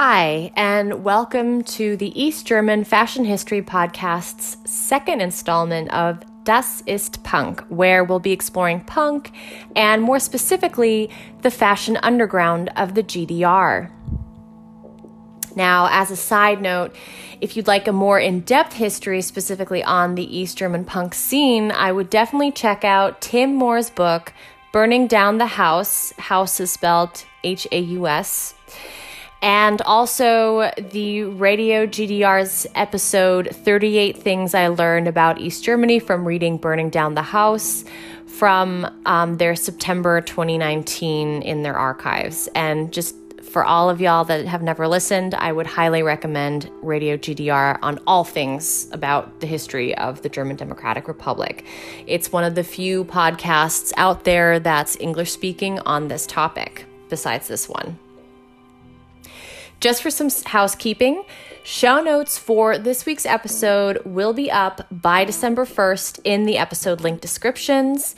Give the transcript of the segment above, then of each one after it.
Hi, and welcome to the East German Fashion History Podcast's second installment of Das ist Punk, where we'll be exploring punk and more specifically, the fashion underground of the GDR. Now, as a side note, if you'd like a more in depth history specifically on the East German punk scene, I would definitely check out Tim Mohr's book, Burning Down the House. House is spelled H A U S and also the Radio GDR's episode 38 Things I Learned About East Germany from reading Burning Down the House from um, their September 2019 in their archives. And just for all of y'all that have never listened, I would highly recommend Radio GDR on all things about the history of the German Democratic Republic. It's one of the few podcasts out there that's English speaking on this topic, besides this one. Just for some housekeeping, show notes for this week's episode will be up by December 1st in the episode link descriptions.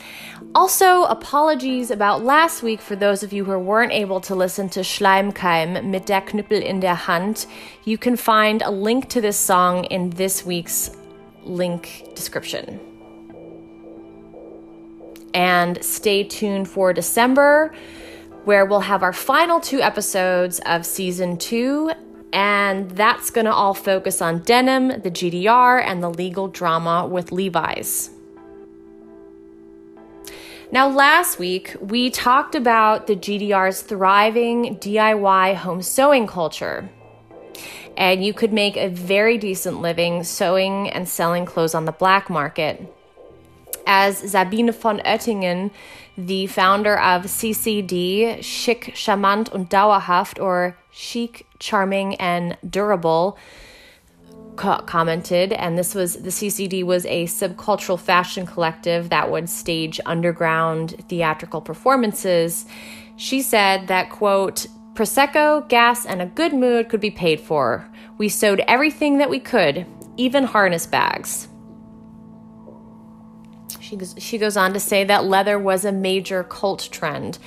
Also, apologies about last week for those of you who weren't able to listen to Schleimkeim mit der Knüppel in der Hand. You can find a link to this song in this week's link description. And stay tuned for December where we'll have our final two episodes of season two. And that's going to all focus on denim, the GDR, and the legal drama with Levi's. Now, last week, we talked about the GDR's thriving DIY home sewing culture. And you could make a very decent living sewing and selling clothes on the black market. As Sabine von Oettingen the founder of CCD, Chic, Charmant und Dauerhaft, or Chic, Charming, and Durable, co- commented. And this was the CCD was a subcultural fashion collective that would stage underground theatrical performances. She said that, quote, Prosecco, gas, and a good mood could be paid for. We sewed everything that we could, even harness bags. She goes, on to say that leather was a major cult trend.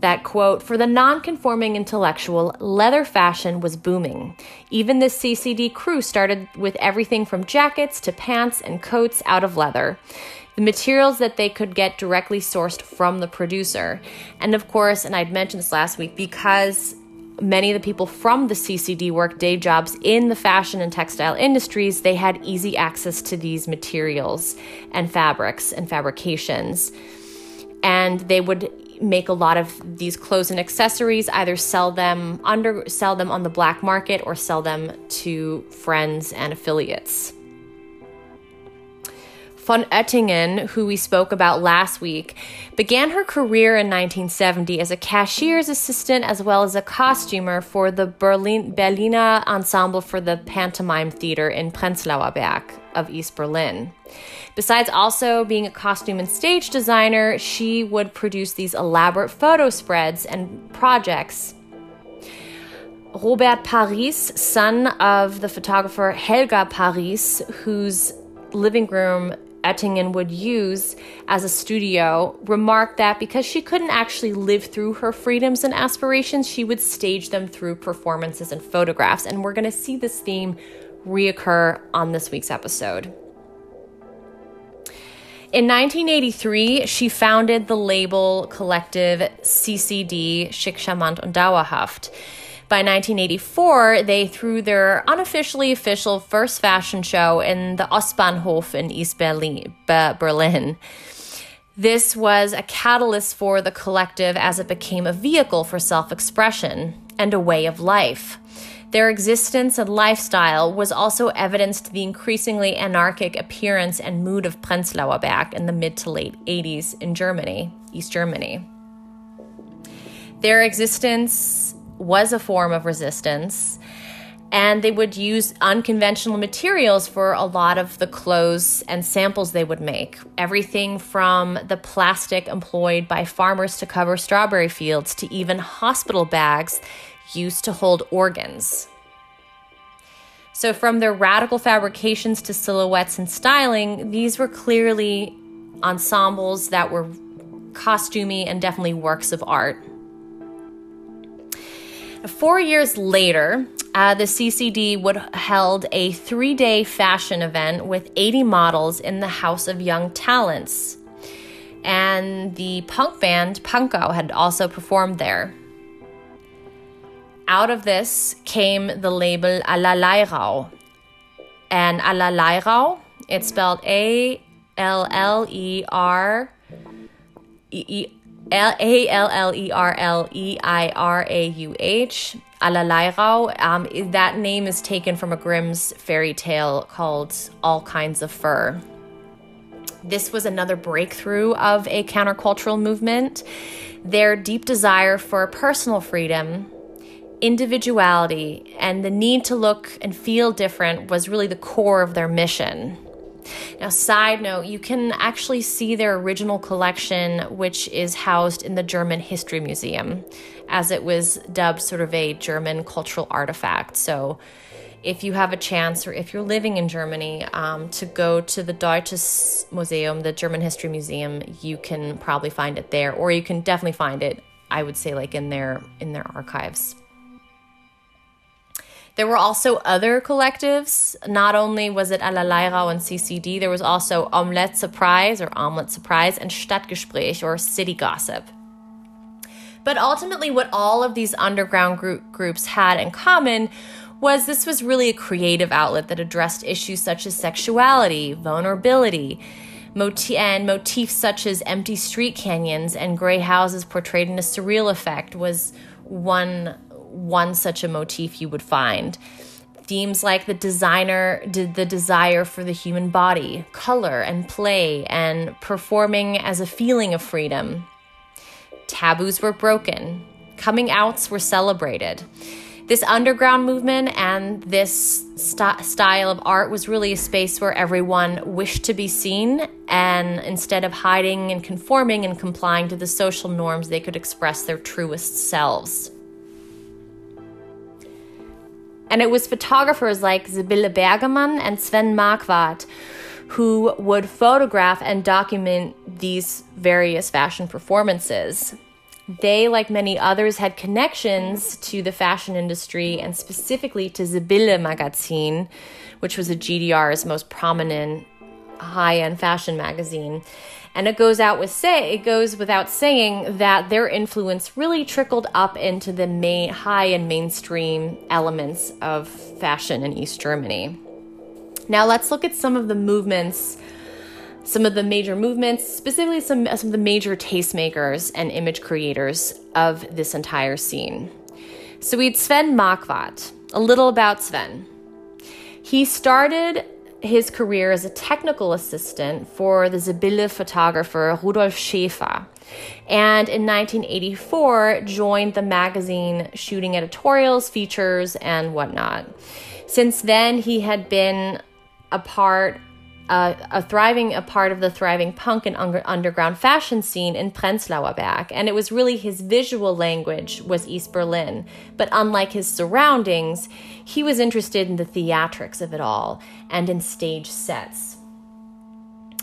That quote, for the non-conforming intellectual, leather fashion was booming. Even the CCD crew started with everything from jackets to pants and coats out of leather the materials that they could get directly sourced from the producer. And of course, and I'd mentioned this last week, because many of the people from the CCD work day jobs in the fashion and textile industries, they had easy access to these materials and fabrics and fabrications. And they would make a lot of these clothes and accessories, either sell them under sell them on the black market or sell them to friends and affiliates von Oettingen, who we spoke about last week, began her career in 1970 as a cashier's assistant as well as a costumer for the Berlin, Berliner Ensemble for the Pantomime Theater in Prenzlauer Berg of East Berlin. Besides also being a costume and stage designer, she would produce these elaborate photo spreads and projects Robert Paris, son of the photographer Helga Paris, whose living room Oettingen would use as a studio remarked that because she couldn't actually live through her freedoms and aspirations, she would stage them through performances and photographs. And we're going to see this theme reoccur on this week's episode. In 1983, she founded the label collective CCD, Chic Charmant und Dauerhaft. By 1984, they threw their unofficially official first fashion show in the Ostbahnhof in East Berlin. Berlin. This was a catalyst for the collective as it became a vehicle for self expression and a way of life. Their existence and lifestyle was also evidenced the increasingly anarchic appearance and mood of Prenzlauer Berg in the mid to late 80s in Germany, East Germany. Their existence was a form of resistance. And they would use unconventional materials for a lot of the clothes and samples they would make. Everything from the plastic employed by farmers to cover strawberry fields to even hospital bags used to hold organs. So, from their radical fabrications to silhouettes and styling, these were clearly ensembles that were costumey and definitely works of art. four years later, uh, the CCD would held a three-day fashion event with 80 models in the House of Young Talents, and the punk band Pankow had also performed there. Out of this came the label Allerleirauh, and Allerleirauh, it's spelled A L L E R E A L L E R L E I R A U H. Allerleirauh. Um, that name is taken from a Grimm's fairy tale called All Kinds of Fur. This was another breakthrough of a countercultural movement. Their deep desire for personal freedom, individuality, and the need to look and feel different was really the core of their mission. Now, side note, you can actually see their original collection, which is housed in the German History Museum, as it was dubbed sort of a German cultural artifact. So, if you have a chance or if you're living in Germany um, to go to the Deutsches Museum, the German History Museum, you can probably find it there, or you can definitely find it. I would say like in their in their archives. There were also other collectives. Not only was it Allerleirauh and CCD, there was also Omelette Surprise or Omelette Surprise and Stadtgespräch or City Gossip. But ultimately, what all of these underground group, groups had in common was this was really a creative outlet that addressed issues such as sexuality, vulnerability, moti- and motifs such as empty street canyons and gray houses portrayed in a surreal effect was one one such a motif you would find. Themes like the designer, did the desire for the human body, color and play, and performing as a feeling of freedom. Taboos were broken, coming outs were celebrated. This underground movement and this st- style of art was really a space where everyone wished to be seen, and instead of hiding and conforming and complying to the social norms, they could express their truest selves. And it was photographers like Sibylle Bergemann and Sven Marquardt who would photograph and document these various fashion performances. They, like many others, had connections to the fashion industry and specifically to Sibylle Magazine, which was a GDR's most prominent high end fashion magazine. And it goes out with say it goes without saying that their influence really trickled up into the main high and mainstream elements of fashion in East Germany. Now let's look at some of the movements, some of the major movements, specifically some, some of the major tastemakers and image creators of this entire scene. So we had Sven Marquardt. A little about Sven. He started his career as a technical assistant for the Sibylle photographer Rudolf Schäfer. And in 1984, joined the magazine shooting editorials, features, and whatnot. Since then, he had been a part Uh, a thriving a part of the thriving punk and under, underground fashion scene in Prenzlauer Berg, and it was really his visual language was East Berlin. But unlike his surroundings, he was interested in the theatrics of it all and in stage sets.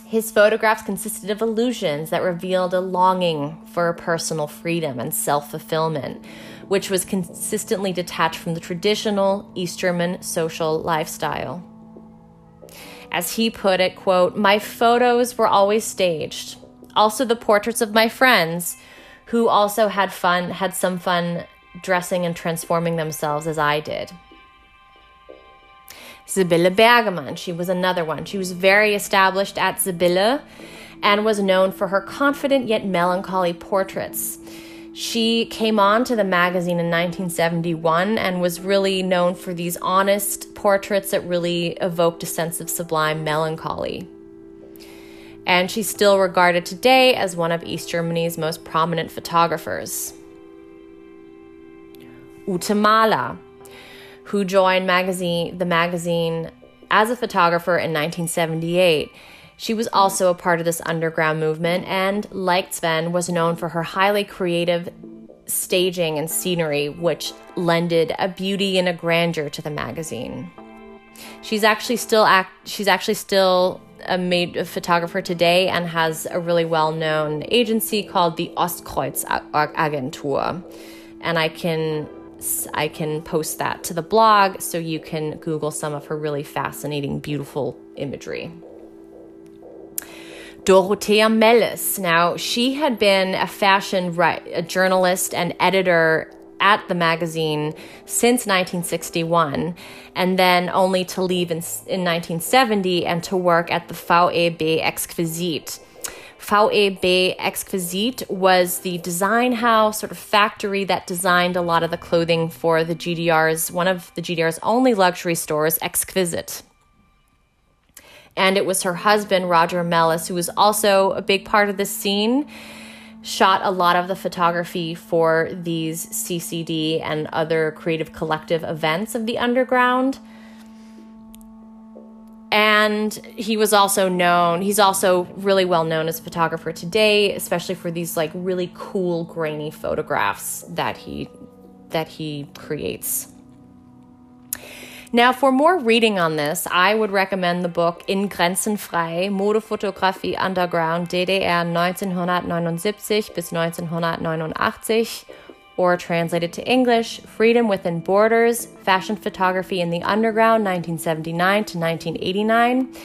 His photographs consisted of illusions that revealed a longing for personal freedom and self fulfillment, which was consistently detached from the traditional East German social lifestyle as he put it, quote, "My photos were always staged. Also the portraits of my friends who also had fun, had some fun dressing and transforming themselves as I did." Sibylle Bergemann, she was another one. She was very established at Sibylle and was known for her confident yet melancholy portraits. She came on to the magazine in 1971 and was really known for these honest portraits that really evoked a sense of sublime melancholy. And she's still regarded today as one of East Germany's most prominent photographers. Ute Mahler, who joined magazine, the magazine as a photographer in 1978 she was also a part of this underground movement and, like Sven, was known for her highly creative staging and scenery, which lended a beauty and a grandeur to the magazine. She's actually still act. She's actually still a made a photographer today and has a really well known agency called the Ostkreuz Agentur, and I can I can post that to the blog so you can Google some of her really fascinating, beautiful imagery. Dorothea Melis. Now, she had been a fashion right, a journalist and editor at the magazine since 1961, and then only to leave in, in 1970 and to work at the VEB Exquisite. VEB Exquisite was the design house, sort of factory that designed a lot of the clothing for the GDR's, one of the GDR's only luxury stores, Exquisite. And it was her husband, Roger Melis, who was also a big part of the scene shot a lot of the photography for these CCD and other creative collective events of the underground. And he was also known, he's also really well known as a photographer today, especially for these like really cool grainy photographs that he that he creates. Now, for more reading on this, I would recommend the book In Grenzen frei, Modefotografie Underground, DDR 1979 bis 1989, or translated to English, Freedom Within Borders, Fashion Photography in the Underground, 1979 to 1989.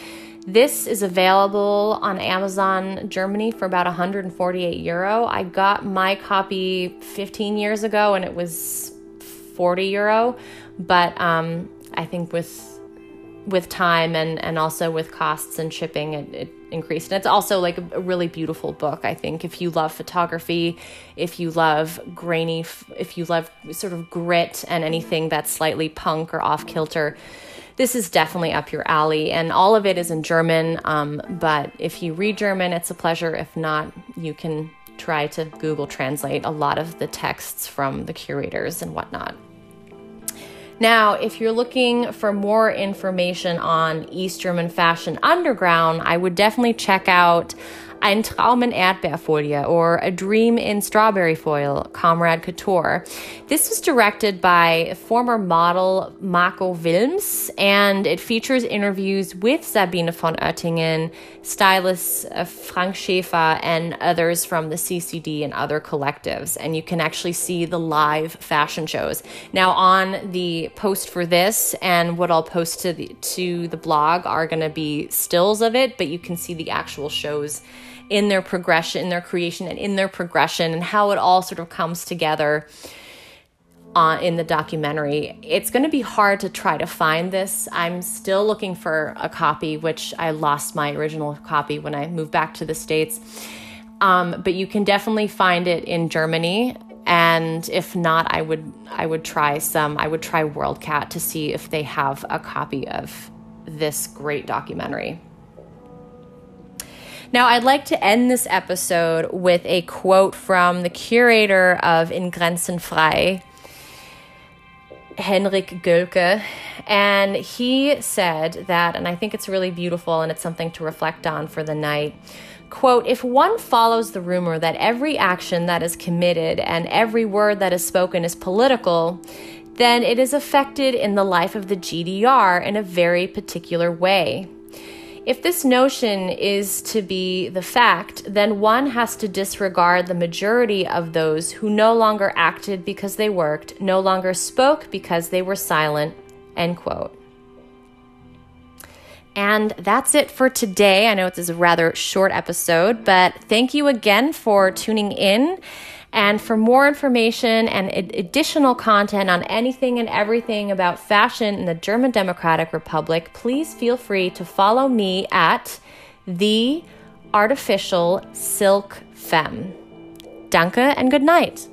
This is available on Amazon Germany for about 148 euro. I got my copy 15 years ago and it was 40 euro, but um, I think with with time and and also with costs and shipping it, it increased. And it's also like a, really beautiful book i think. If you love photography if you love grainy if you love sort of grit and anything that's slightly punk or off kilter this is definitely up your alley. And all of it is in german um, but if you read german it's a pleasure. If not you can try to google translate a lot of the texts from the curators and whatnot now, if you're looking for more information on East German Fashion Underground, I would definitely check out Ein Traum in Erdbeerfolie or A Dream in Strawberry Foil, Comrade Couture. This was directed by former model Marco Wilms and it features interviews with Sabine von Oettingen, stylist uh, Frank Schäfer, and others from the CCD and other collectives. And you can actually see the live fashion shows. Now, on the post for this and what I'll post to the, to the blog are going to be stills of it, but you can see the actual shows in their progression, in their creation, and in their progression, and how it all sort of comes together uh, in the documentary. It's going to be hard to try to find this. I'm still looking for a copy, which I lost my original copy when I moved back to the States. Um, but you can definitely find it in Germany. And if not, I would I would try some. I would try WorldCat to see if they have a copy of this great documentary. Now, I'd like to end this episode with a quote from the curator of In Grenzen Frei, Henrik Gölke. And he said that, and I think it's really beautiful and it's something to reflect on for the night. Quote, if one follows the rumor that every action that is committed and every word that is spoken is political, then it is affected in the life of the GDR in a very particular way. If this notion is to be the fact, then one has to disregard the majority of those who no longer acted because they worked, no longer spoke because they were silent. End quote. And that's it for today. I know it's a rather short episode, but thank you again for tuning in. And for more information and additional content on anything and everything about fashion in the German Democratic Republic, please feel free to follow me at the artificial silk femme. Danke and good night.